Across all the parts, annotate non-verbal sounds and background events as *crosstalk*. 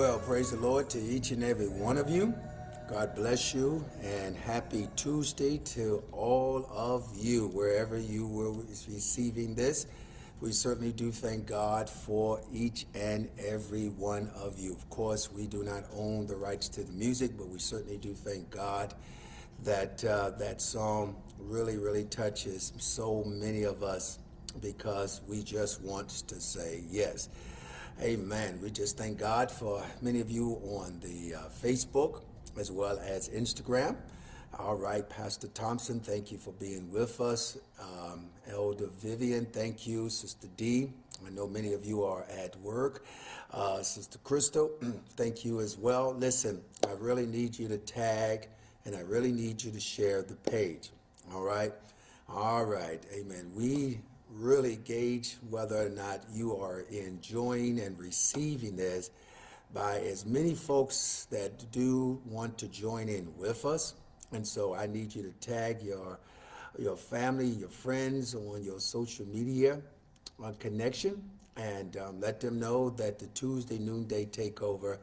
Well, praise the Lord to each and every one of you. God bless you and happy Tuesday to all of you, wherever you were receiving this. We certainly do thank God for each and every one of you. Of course, we do not own the rights to the music, but we certainly do thank God that uh, that song really, really touches so many of us because we just want to say yes. Amen. We just thank God for many of you on the uh, Facebook as well as Instagram. All right, Pastor Thompson, thank you for being with us. Um, Elder Vivian, thank you. Sister D, I know many of you are at work. Uh, Sister Crystal, *clears throat* thank you as well. Listen, I really need you to tag and I really need you to share the page. All right? All right, amen. We really gauge whether or not you are enjoying and receiving this by as many folks that do want to join in with us. And so I need you to tag your your family, your friends on your social media uh, connection and um, let them know that the Tuesday noonday takeover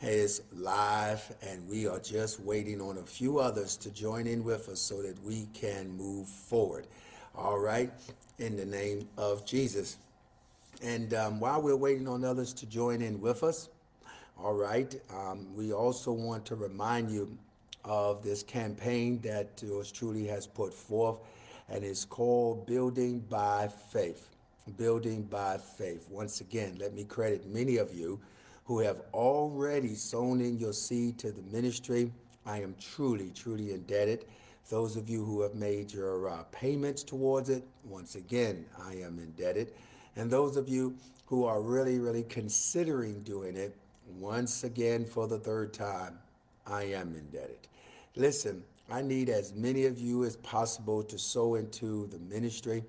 is live and we are just waiting on a few others to join in with us so that we can move forward. All right, in the name of Jesus. And um, while we're waiting on others to join in with us, all right, um, we also want to remind you of this campaign that yours truly has put forth, and it's called Building by Faith. Building by Faith. Once again, let me credit many of you who have already sown in your seed to the ministry. I am truly, truly indebted. Those of you who have made your uh, payments towards it, once again, I am indebted. And those of you who are really, really considering doing it, once again for the third time, I am indebted. Listen, I need as many of you as possible to sow into the ministry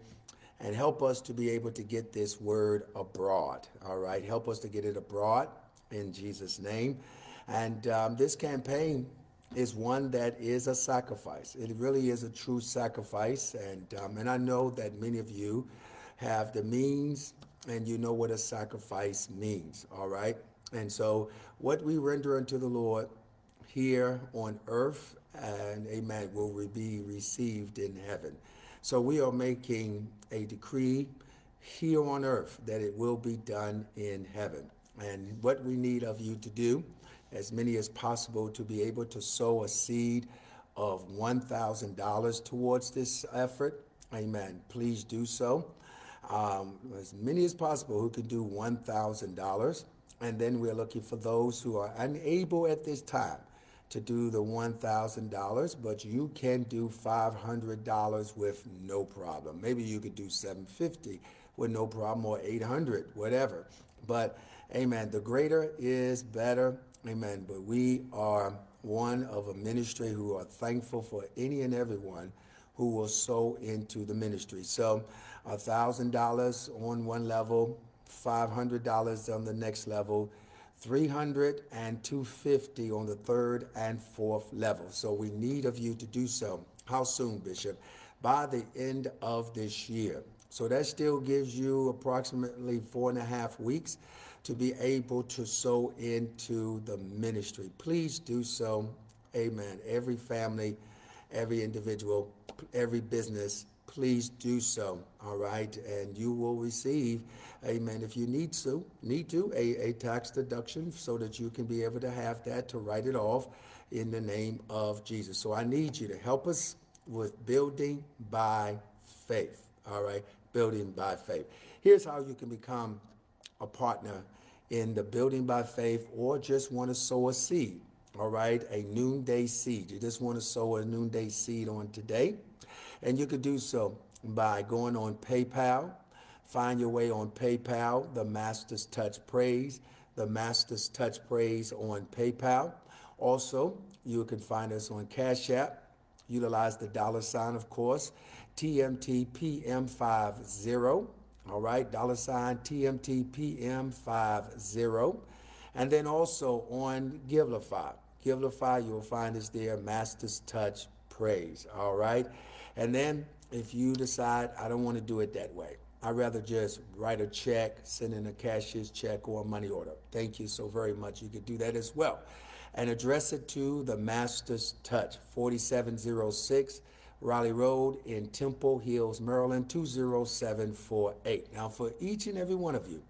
and help us to be able to get this word abroad. All right, help us to get it abroad in Jesus' name. And um, this campaign is one that is a sacrifice. It really is a true sacrifice, and um, and I know that many of you have the means and you know what a sacrifice means. All right, and so what we render unto the Lord here on earth, and Amen, will be received in heaven. So we are making a decree here on earth that it will be done in heaven. And what we need of you to do, as many as possible, to be able to sow a seed of $1,000 towards this effort. Amen. Please do so. Um, as many as possible who can do $1,000. And then we're looking for those who are unable at this time to do the $1,000, but you can do $500 with no problem. Maybe you could do 750 with no problem or 800, whatever. But amen, the greater is better. Amen. But we are one of a ministry who are thankful for any and everyone who will sow into the ministry. So $1,000 on one level, $500 on the next level, 300 and 250 on the third and fourth level. So we need of you to do so. How soon, Bishop? By the end of this year. So that still gives you approximately four and a half weeks to be able to sow into the ministry. Please do so. Amen. Every family, every individual, every business, please do so. All right. And you will receive, amen, if you need to, need to, a, a tax deduction so that you can be able to have that to write it off in the name of Jesus. So I need you to help us with building by faith. All right. Building by faith. Here's how you can become a partner in the building by faith or just want to sow a seed. All right, a noonday seed. You just want to sow a noonday seed on today. And you could do so by going on PayPal. Find your way on PayPal, the Master's Touch Praise, the Master's Touch Praise on PayPal. Also, you can find us on Cash App. Utilize the dollar sign, of course, TMTPM50. All right, dollar sign TMTPM50. And then also on Givelify. Givelify, you'll find us there, Master's Touch Praise. All right. And then if you decide, I don't want to do it that way, I'd rather just write a check, send in a cashier's check or a money order. Thank you so very much. You could do that as well. And address it to the Master's Touch, 4706 Raleigh Road in Temple Hills, Maryland, 20748. Now, for each and every one of you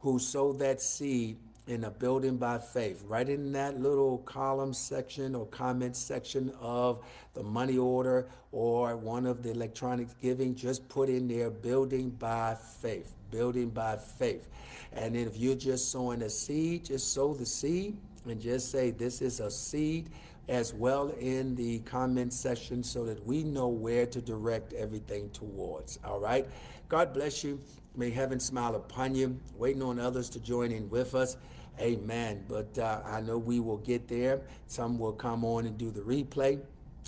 who sowed that seed in a building by faith, right in that little column section or comment section of the money order or one of the electronic giving, just put in there building by faith, building by faith. And then if you're just sowing a seed, just sow the seed and just say, This is a seed as well in the comment section so that we know where to direct everything towards. All right. God bless you. May heaven smile upon you. Waiting on others to join in with us. Amen. But uh, I know we will get there. Some will come on and do the replay.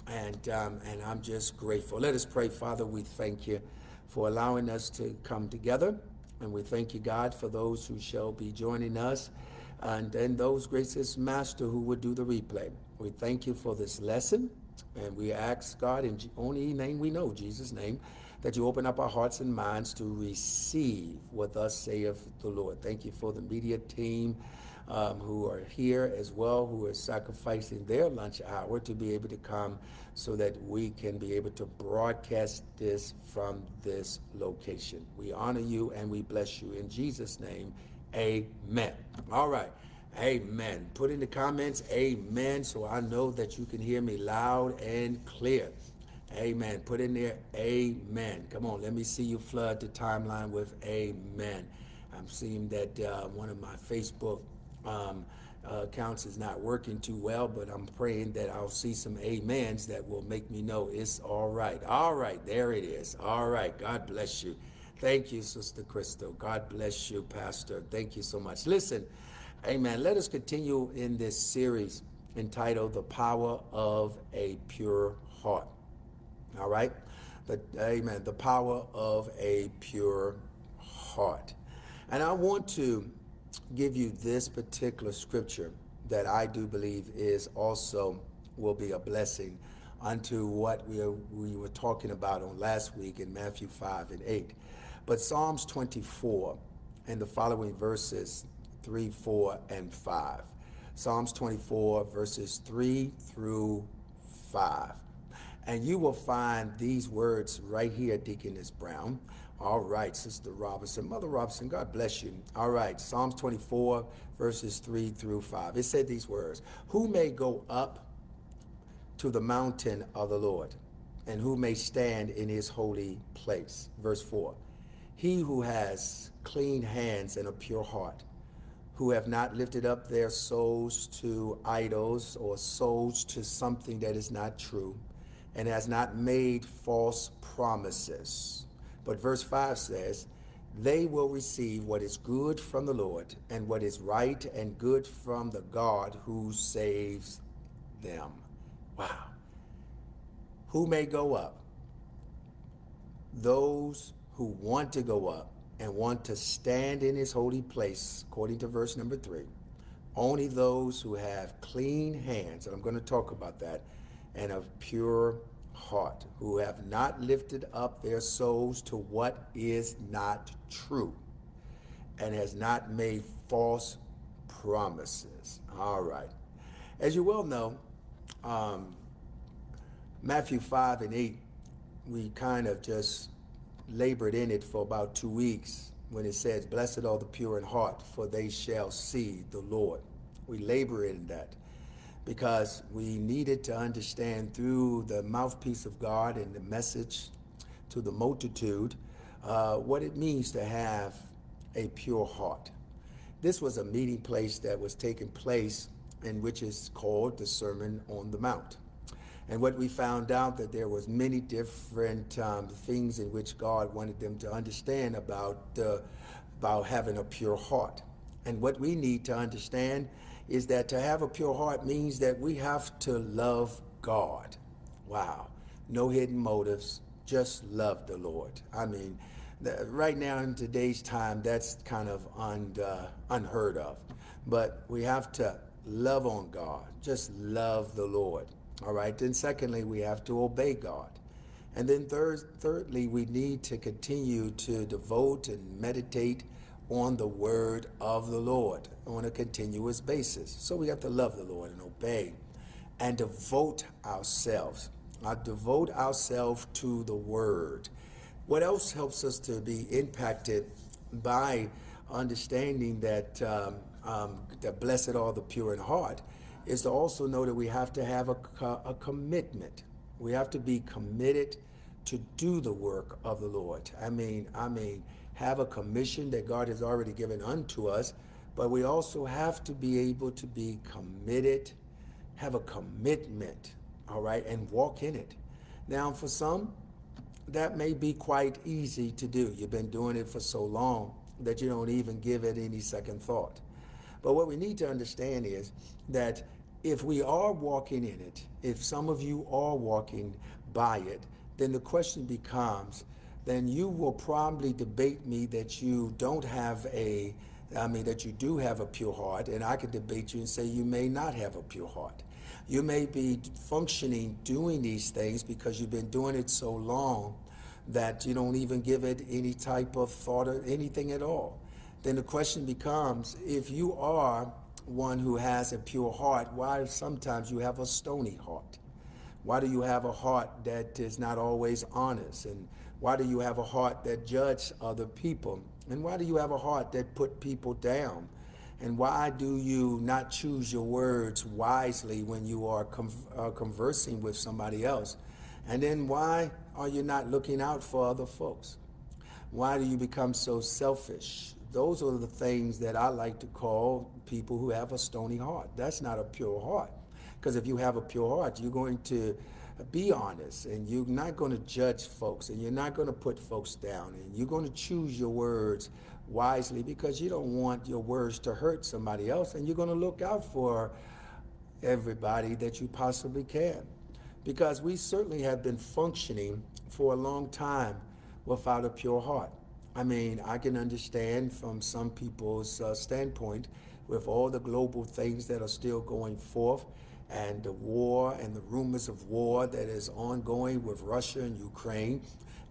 And, um, and I'm just grateful. Let us pray. Father, we thank you for allowing us to come together. And we thank you, God, for those who shall be joining us and then those gracious master who would do the replay. We thank you for this lesson. And we ask, God, in only name we know, Jesus' name, that you open up our hearts and minds to receive what thus saith the Lord. Thank you for the media team um, who are here as well, who are sacrificing their lunch hour to be able to come so that we can be able to broadcast this from this location. We honor you and we bless you. In Jesus' name, amen. All right. Amen. Put in the comments, amen, so I know that you can hear me loud and clear. Amen. Put in there, amen. Come on, let me see you flood the timeline with amen. I'm seeing that uh, one of my Facebook um, uh, accounts is not working too well, but I'm praying that I'll see some amens that will make me know it's all right. All right, there it is. All right, God bless you. Thank you, Sister Crystal. God bless you, Pastor. Thank you so much. Listen, amen. Let us continue in this series entitled The Power of a Pure Heart. All right? The, amen. The power of a pure heart. And I want to give you this particular scripture that I do believe is also will be a blessing unto what we, we were talking about on last week in Matthew 5 and 8. But Psalms 24 and the following verses 3, 4, and 5. Psalms 24, verses 3 through 5. And you will find these words right here, Deaconess Brown. All right, Sister Robinson. Mother Robinson, God bless you. All right, Psalms 24, verses 3 through 5. It said these words Who may go up to the mountain of the Lord, and who may stand in his holy place? Verse 4 He who has clean hands and a pure heart, who have not lifted up their souls to idols or souls to something that is not true, and has not made false promises. But verse 5 says, They will receive what is good from the Lord, and what is right and good from the God who saves them. Wow. Who may go up? Those who want to go up and want to stand in his holy place, according to verse number three. Only those who have clean hands, and I'm going to talk about that, and of pure heart, who have not lifted up their souls to what is not true, and has not made false promises. All right. As you well know, um, Matthew 5 and 8, we kind of just labored in it for about two weeks when it says, Blessed are the pure in heart, for they shall see the Lord. We labor in that because we needed to understand through the mouthpiece of God and the message to the multitude uh, what it means to have a pure heart. This was a meeting place that was taking place in which is called the Sermon on the Mount. And what we found out that there was many different um, things in which God wanted them to understand about uh, about having a pure heart. And what we need to understand is that to have a pure heart means that we have to love God. Wow. No hidden motives, just love the Lord. I mean, right now in today's time, that's kind of un, uh, unheard of. But we have to love on God, just love the Lord. All right. Then, secondly, we have to obey God. And then, third, thirdly, we need to continue to devote and meditate on the word of the Lord on a continuous basis. So we have to love the Lord and obey and devote ourselves. I devote ourselves to the word. What else helps us to be impacted by understanding that um, um, that blessed are the pure in heart is to also know that we have to have a, a commitment. We have to be committed to do the work of the Lord. I mean, I mean, have a commission that God has already given unto us, but we also have to be able to be committed have a commitment, all right, and walk in it. Now, for some, that may be quite easy to do. You've been doing it for so long that you don't even give it any second thought. But what we need to understand is that if we are walking in it, if some of you are walking by it, then the question becomes then you will probably debate me that you don't have a, I mean, that you do have a pure heart, and I could debate you and say you may not have a pure heart. You may be functioning doing these things because you've been doing it so long that you don't even give it any type of thought or anything at all. Then the question becomes if you are one who has a pure heart, why sometimes you have a stony heart? Why do you have a heart that is not always honest? And why do you have a heart that judges other people? And why do you have a heart that put people down? And why do you not choose your words wisely when you are uh, conversing with somebody else? And then why are you not looking out for other folks? Why do you become so selfish? Those are the things that I like to call people who have a stony heart. That's not a pure heart. Because if you have a pure heart, you're going to be honest and you're not going to judge folks and you're not going to put folks down and you're going to choose your words wisely because you don't want your words to hurt somebody else and you're going to look out for everybody that you possibly can. Because we certainly have been functioning for a long time without a pure heart. I mean, I can understand from some people's uh, standpoint with all the global things that are still going forth and the war and the rumors of war that is ongoing with Russia and Ukraine.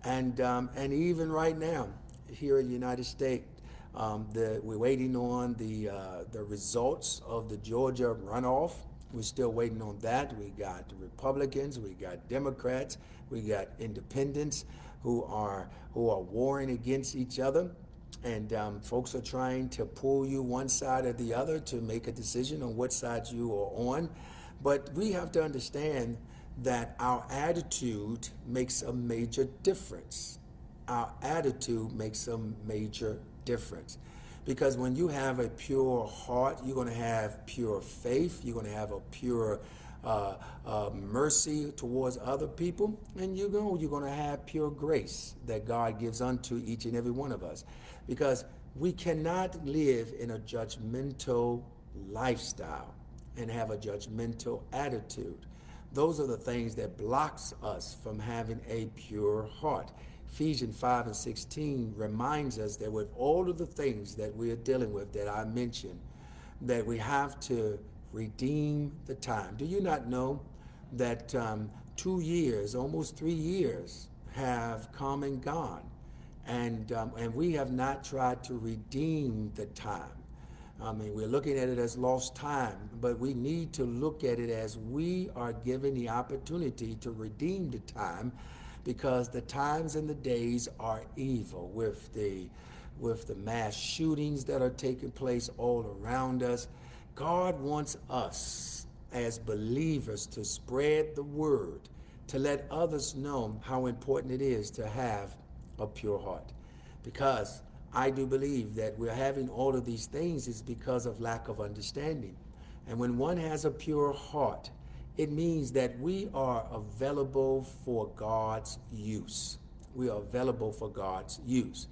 And, um, and even right now, here in the United States, um, the, we're waiting on the, uh, the results of the Georgia runoff. We're still waiting on that. We got Republicans, we got Democrats, we got independents who are, who are warring against each other. And um, folks are trying to pull you one side or the other to make a decision on what side you are on. But we have to understand that our attitude makes a major difference. Our attitude makes a major difference. Because when you have a pure heart, you're going to have pure faith, you're going to have a pure uh, uh, mercy towards other people, and you know you're going to have pure grace that God gives unto each and every one of us. Because we cannot live in a judgmental lifestyle and have a judgmental attitude. Those are the things that blocks us from having a pure heart. Ephesians 5 and 16 reminds us that with all of the things that we are dealing with that I mentioned, that we have to redeem the time. Do you not know that um, two years, almost three years, have come and gone, and um, and we have not tried to redeem the time. I mean, we're looking at it as lost time, but we need to look at it as we are given the opportunity to redeem the time because the times and the days are evil with the with the mass shootings that are taking place all around us. God wants us as believers to spread the word, to let others know how important it is to have a pure heart. Because I do believe that we're having all of these things is because of lack of understanding. And when one has a pure heart, it means that we are available for God's use. We are available for God's use.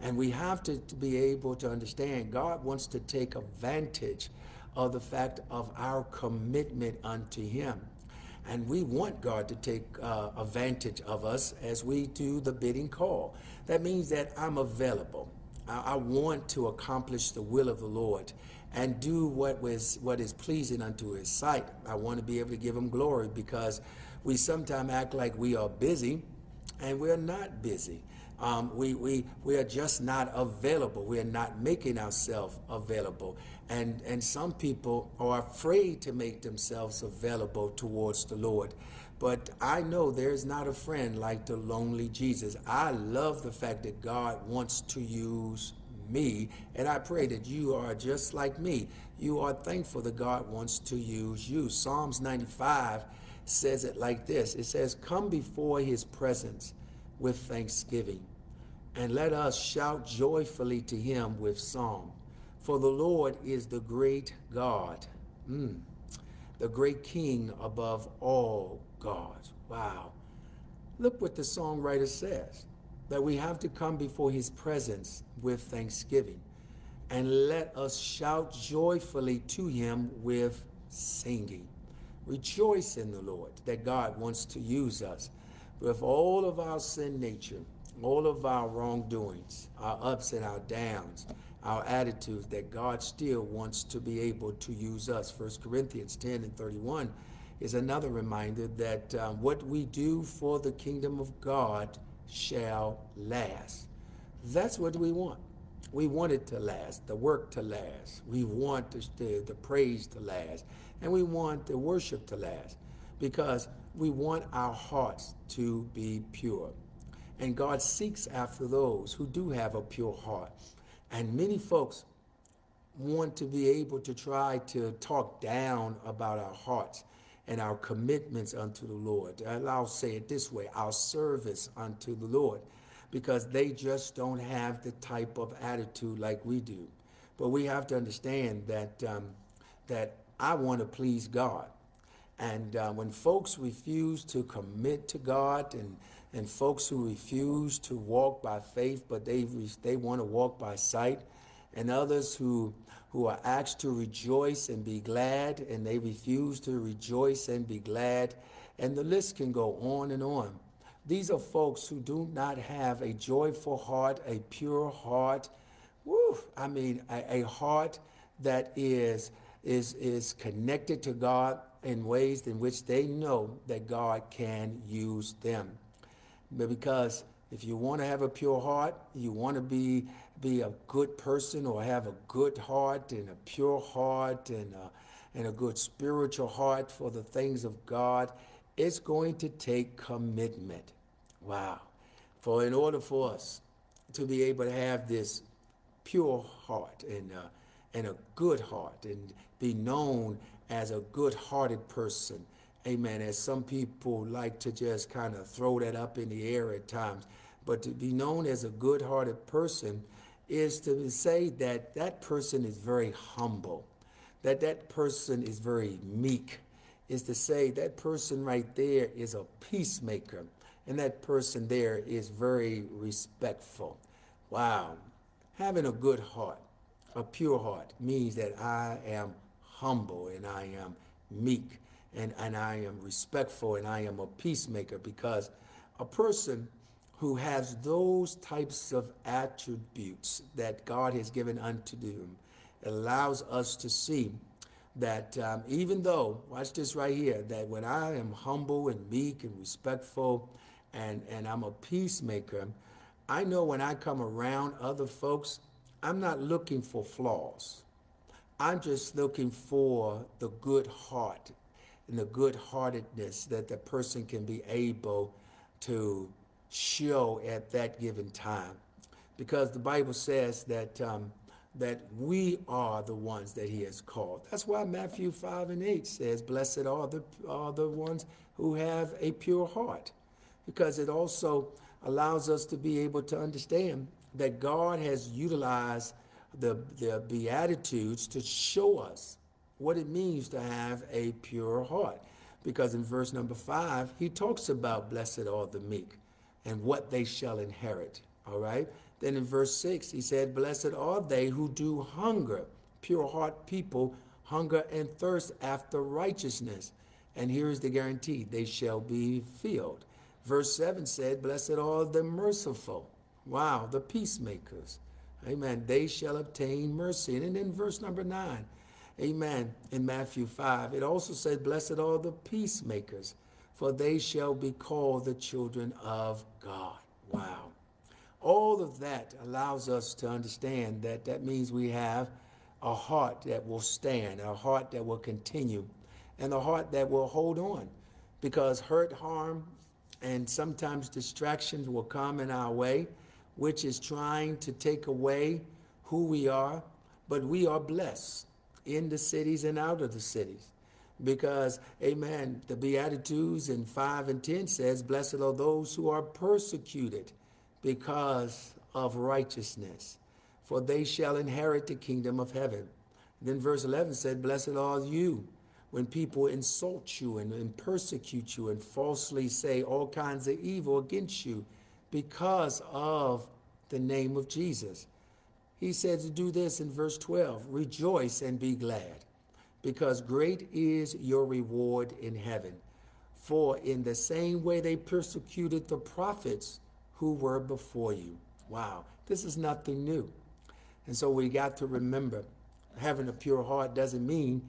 And we have to, to be able to understand God wants to take advantage of the fact of our commitment unto Him. And we want God to take uh, advantage of us as we do the bidding call. That means that I'm available. I, I want to accomplish the will of the Lord and do what was what is pleasing unto his sight. I want to be able to give him glory because we sometimes act like we are busy and we're not busy. Um, we, we, we are just not available. We are not making ourselves available. And, and some people are afraid to make themselves available towards the Lord. But I know there's not a friend like the lonely Jesus. I love the fact that God wants to use me, and I pray that you are just like me. You are thankful that God wants to use you. Psalms 95 says it like this it says, Come before his presence with thanksgiving, and let us shout joyfully to him with song. For the Lord is the great God. Mm. the great king above all gods. Wow. Look what the songwriter says that we have to come before his presence with thanksgiving and let us shout joyfully to him with singing. Rejoice in the Lord that God wants to use us with all of our sin nature, all of our wrongdoings, our ups and our downs, our attitudes, that God still wants to be able to use us. 1 Corinthians 10 and 31 is another reminder that um, what we do for the kingdom of God shall last. That's what we want. We want it to last, the work to last. We want the, the, the praise to last. And we want the worship to last because we want our hearts to be pure. And God seeks after those who do have a pure heart. And many folks want to be able to try to talk down about our hearts and our commitments unto the Lord. I'll say it this way our service unto the Lord, because they just don't have the type of attitude like we do. But we have to understand that, um, that I want to please God. And uh, when folks refuse to commit to God and, and folks who refuse to walk by faith, but they, they want to walk by sight, and others who, who are asked to rejoice and be glad, and they refuse to rejoice and be glad, and the list can go on and on. These are folks who do not have a joyful heart, a pure heart, woo, I mean, a, a heart that is, is, is connected to God in ways in which they know that God can use them. Because if you want to have a pure heart, you want to be be a good person or have a good heart and a pure heart and a, and a good spiritual heart for the things of God, it's going to take commitment. Wow. For in order for us to be able to have this pure heart and and a good heart and be known as a good-hearted person. Amen. As some people like to just kind of throw that up in the air at times, but to be known as a good-hearted person is to say that that person is very humble, that that person is very meek, is to say that person right there is a peacemaker, and that person there is very respectful. Wow. Having a good heart, a pure heart, means that I am humble and I am meek and, and I am respectful and I am a peacemaker because a person who has those types of attributes that God has given unto them allows us to see that um, even though, watch this right here, that when I am humble and meek and respectful and, and I'm a peacemaker, I know when I come around other folks, I'm not looking for flaws. I'm just looking for the good heart and the good heartedness that the person can be able to show at that given time. Because the Bible says that, um, that we are the ones that he has called. That's why Matthew 5 and 8 says, Blessed are the, are the ones who have a pure heart. Because it also allows us to be able to understand that God has utilized the, the Beatitudes to show us what it means to have a pure heart. Because in verse number five, he talks about blessed are the meek and what they shall inherit. All right. Then in verse six, he said, Blessed are they who do hunger, pure heart people, hunger and thirst after righteousness. And here is the guarantee they shall be filled. Verse 7 said, Blessed are the merciful. Wow, the peacemakers. Amen. They shall obtain mercy. And then in verse number 9, amen, in Matthew 5, it also said, Blessed are the peacemakers, for they shall be called the children of God. Wow. All of that allows us to understand that that means we have a heart that will stand, a heart that will continue, and a heart that will hold on. Because hurt, harm, and sometimes distractions will come in our way, which is trying to take away who we are. But we are blessed in the cities and out of the cities. Because, amen, the Beatitudes in 5 and 10 says, Blessed are those who are persecuted because of righteousness, for they shall inherit the kingdom of heaven. Then verse 11 said, Blessed are you when people insult you and, and persecute you and falsely say all kinds of evil against you because of the name of Jesus. He said to do this in verse 12 Rejoice and be glad, because great is your reward in heaven. For in the same way they persecuted the prophets who were before you. Wow, this is nothing new. And so we got to remember having a pure heart doesn't mean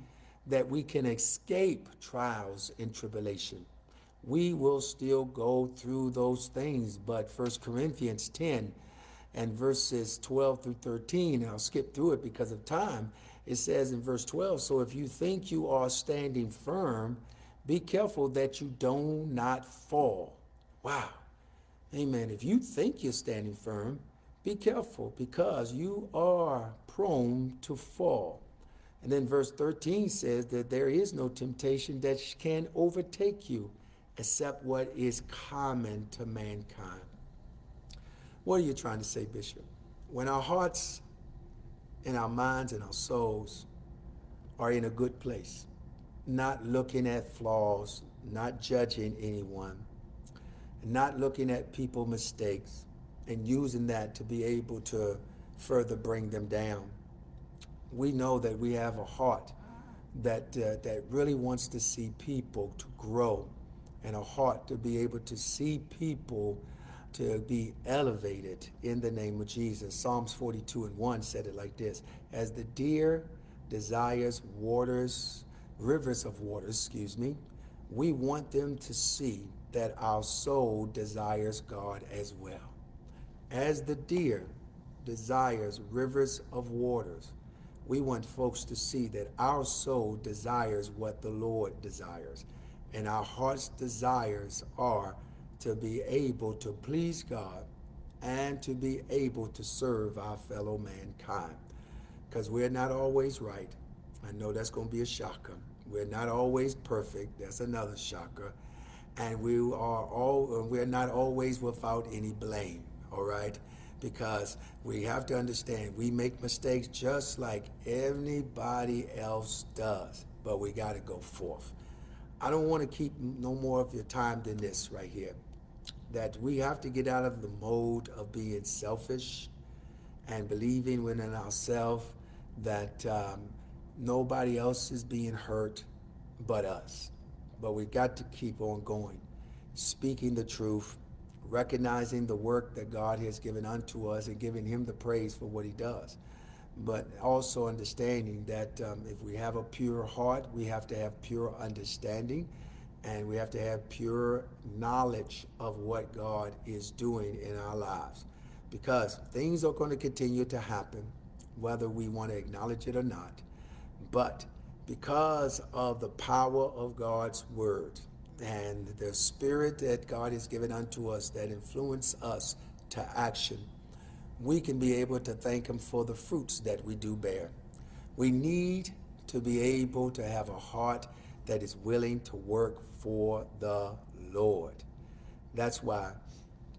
that we can escape trials and tribulation. We will still go through those things, but 1 Corinthians 10 and verses 12 through 13, I'll skip through it because of time. It says in verse 12, So if you think you are standing firm, be careful that you do not fall. Wow. Amen. If you think you're standing firm, be careful because you are prone to fall. And then verse 13 says that there is no temptation that can overtake you except what is common to mankind. What are you trying to say, Bishop? When our hearts and our minds and our souls are in a good place, not looking at flaws, not judging anyone, not looking at people mistakes and using that to be able to further bring them down. We know that we have a heart that uh, that really wants to see people to grow and a heart to be able to see people to be elevated in the name of Jesus. Psalms 42 and 1 said it like this As the deer desires waters, rivers of waters, excuse me, we want them to see that our soul desires God as well. As the deer desires rivers of waters, we want folks to see that our soul desires what the Lord desires. And our heart's desires are to be able to please God and to be able to serve our fellow mankind. Because we're not always right. I know that's going to be a shocker. We're not always perfect. That's another shocker. And we are all we're not always without any blame, all right? Because we have to understand we make mistakes just like anybody else does, but we got to go forth. I don't want to keep no more of your time than this right here. That we have to get out of the mode of being selfish and believing within ourselves that um, nobody else is being hurt but us. But we got to keep on going, speaking the truth, recognizing the work that God has given unto us and giving Him the praise for what He does. But also understanding that um, if we have a pure heart, we have to have pure understanding and we have to have pure knowledge of what God is doing in our lives. Because things are going to continue to happen, whether we want to acknowledge it or not. But because of the power of God's word and the spirit that God has given unto us that influence us to action, we can be able to thank Him for the fruits that we do bear. We need to be able to have a heart that is willing to work for the Lord. That's why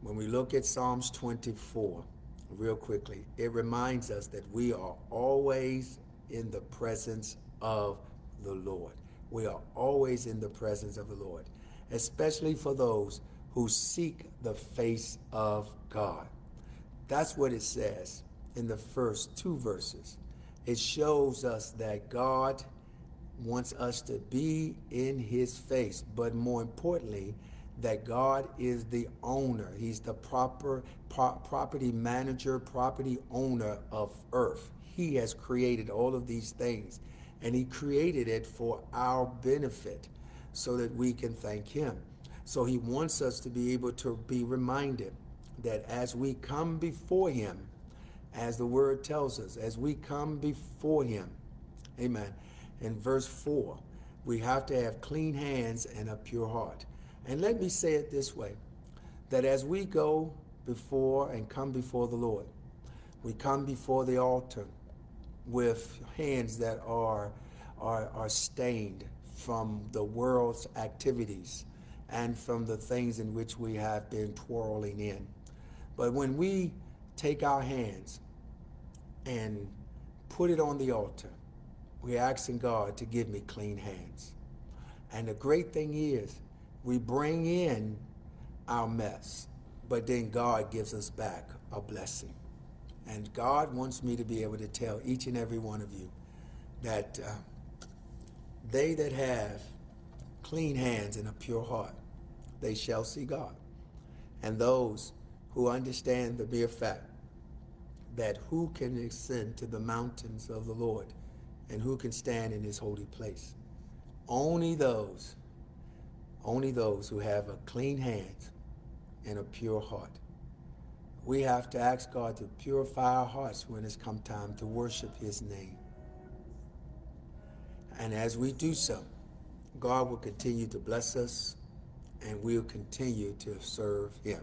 when we look at Psalms 24, real quickly, it reminds us that we are always in the presence of the Lord. We are always in the presence of the Lord, especially for those who seek the face of God. That's what it says in the first two verses. It shows us that God wants us to be in his face, but more importantly, that God is the owner. He's the proper pro- property manager, property owner of earth. He has created all of these things, and he created it for our benefit so that we can thank him. So he wants us to be able to be reminded that as we come before him, as the word tells us, as we come before him, amen. In verse 4, we have to have clean hands and a pure heart. And let me say it this way that as we go before and come before the Lord, we come before the altar with hands that are, are, are stained from the world's activities and from the things in which we have been twirling in. But when we take our hands and put it on the altar, we're asking God to give me clean hands. And the great thing is, we bring in our mess, but then God gives us back a blessing. And God wants me to be able to tell each and every one of you that uh, they that have clean hands and a pure heart, they shall see God. And those who understand the mere fact that who can ascend to the mountains of the Lord and who can stand in his holy place? Only those, only those who have a clean hands and a pure heart. We have to ask God to purify our hearts when it's come time to worship his name. And as we do so, God will continue to bless us and we'll continue to serve him.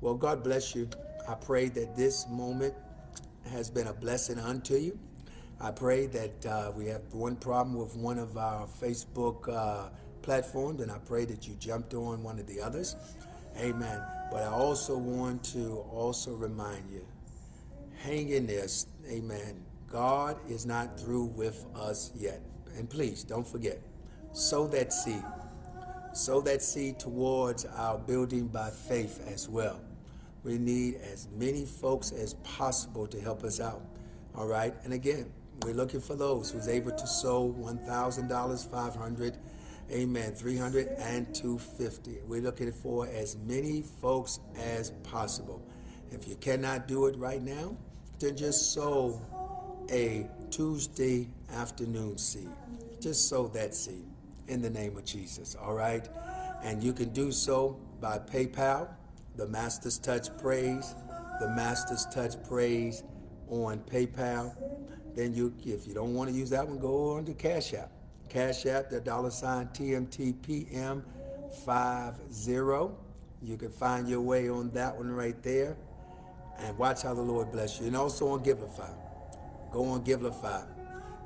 Well, God bless you. I pray that this moment has been a blessing unto you. I pray that uh, we have one problem with one of our Facebook uh, platforms, and I pray that you jumped on one of the others. Amen. But I also want to also remind you, hang in there. Amen. God is not through with us yet. And please don't forget, sow that seed. Sow that seed towards our building by faith as well. We need as many folks as possible to help us out. All right. And again, we're looking for those who's able to sow $1,000, 500, amen, 300 and 250. We're looking for as many folks as possible. If you cannot do it right now, then just sow a Tuesday afternoon seed. Just sow that seed in the name of Jesus, all right? And you can do so by PayPal, the Master's Touch Praise, the Master's Touch Praise on PayPal. Then you, if you don't want to use that one, go on to Cash App. Cash App, the dollar sign TMTPM 50. You can find your way on that one right there. And watch how the Lord bless you. And also on Givelify. Go on Givelify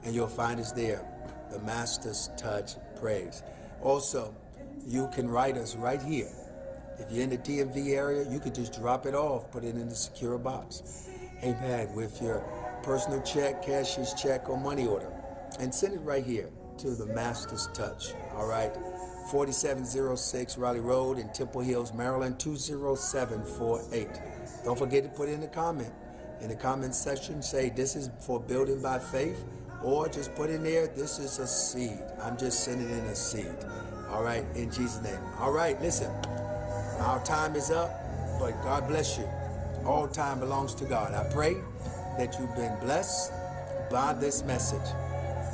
and you'll find us there. The Master's Touch Praise. Also, you can write us right here. If you're in the DMV area, you could just drop it off, put it in the secure box. Amen. With your personal check, cashier's check, or money order. And send it right here to the Master's Touch. All right. 4706 Raleigh Road in Temple Hills, Maryland, 20748. Don't forget to put in a comment. In the comment section, say this is for building by faith, or just put in there, this is a seed. I'm just sending in a seed. All right, in Jesus' name. All right, listen. Our time is up, but God bless you. All time belongs to God. I pray that you've been blessed by this message.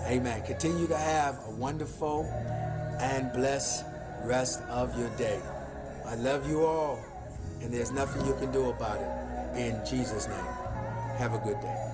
Amen. Continue to have a wonderful and blessed rest of your day. I love you all, and there's nothing you can do about it. In Jesus' name. Have a good day.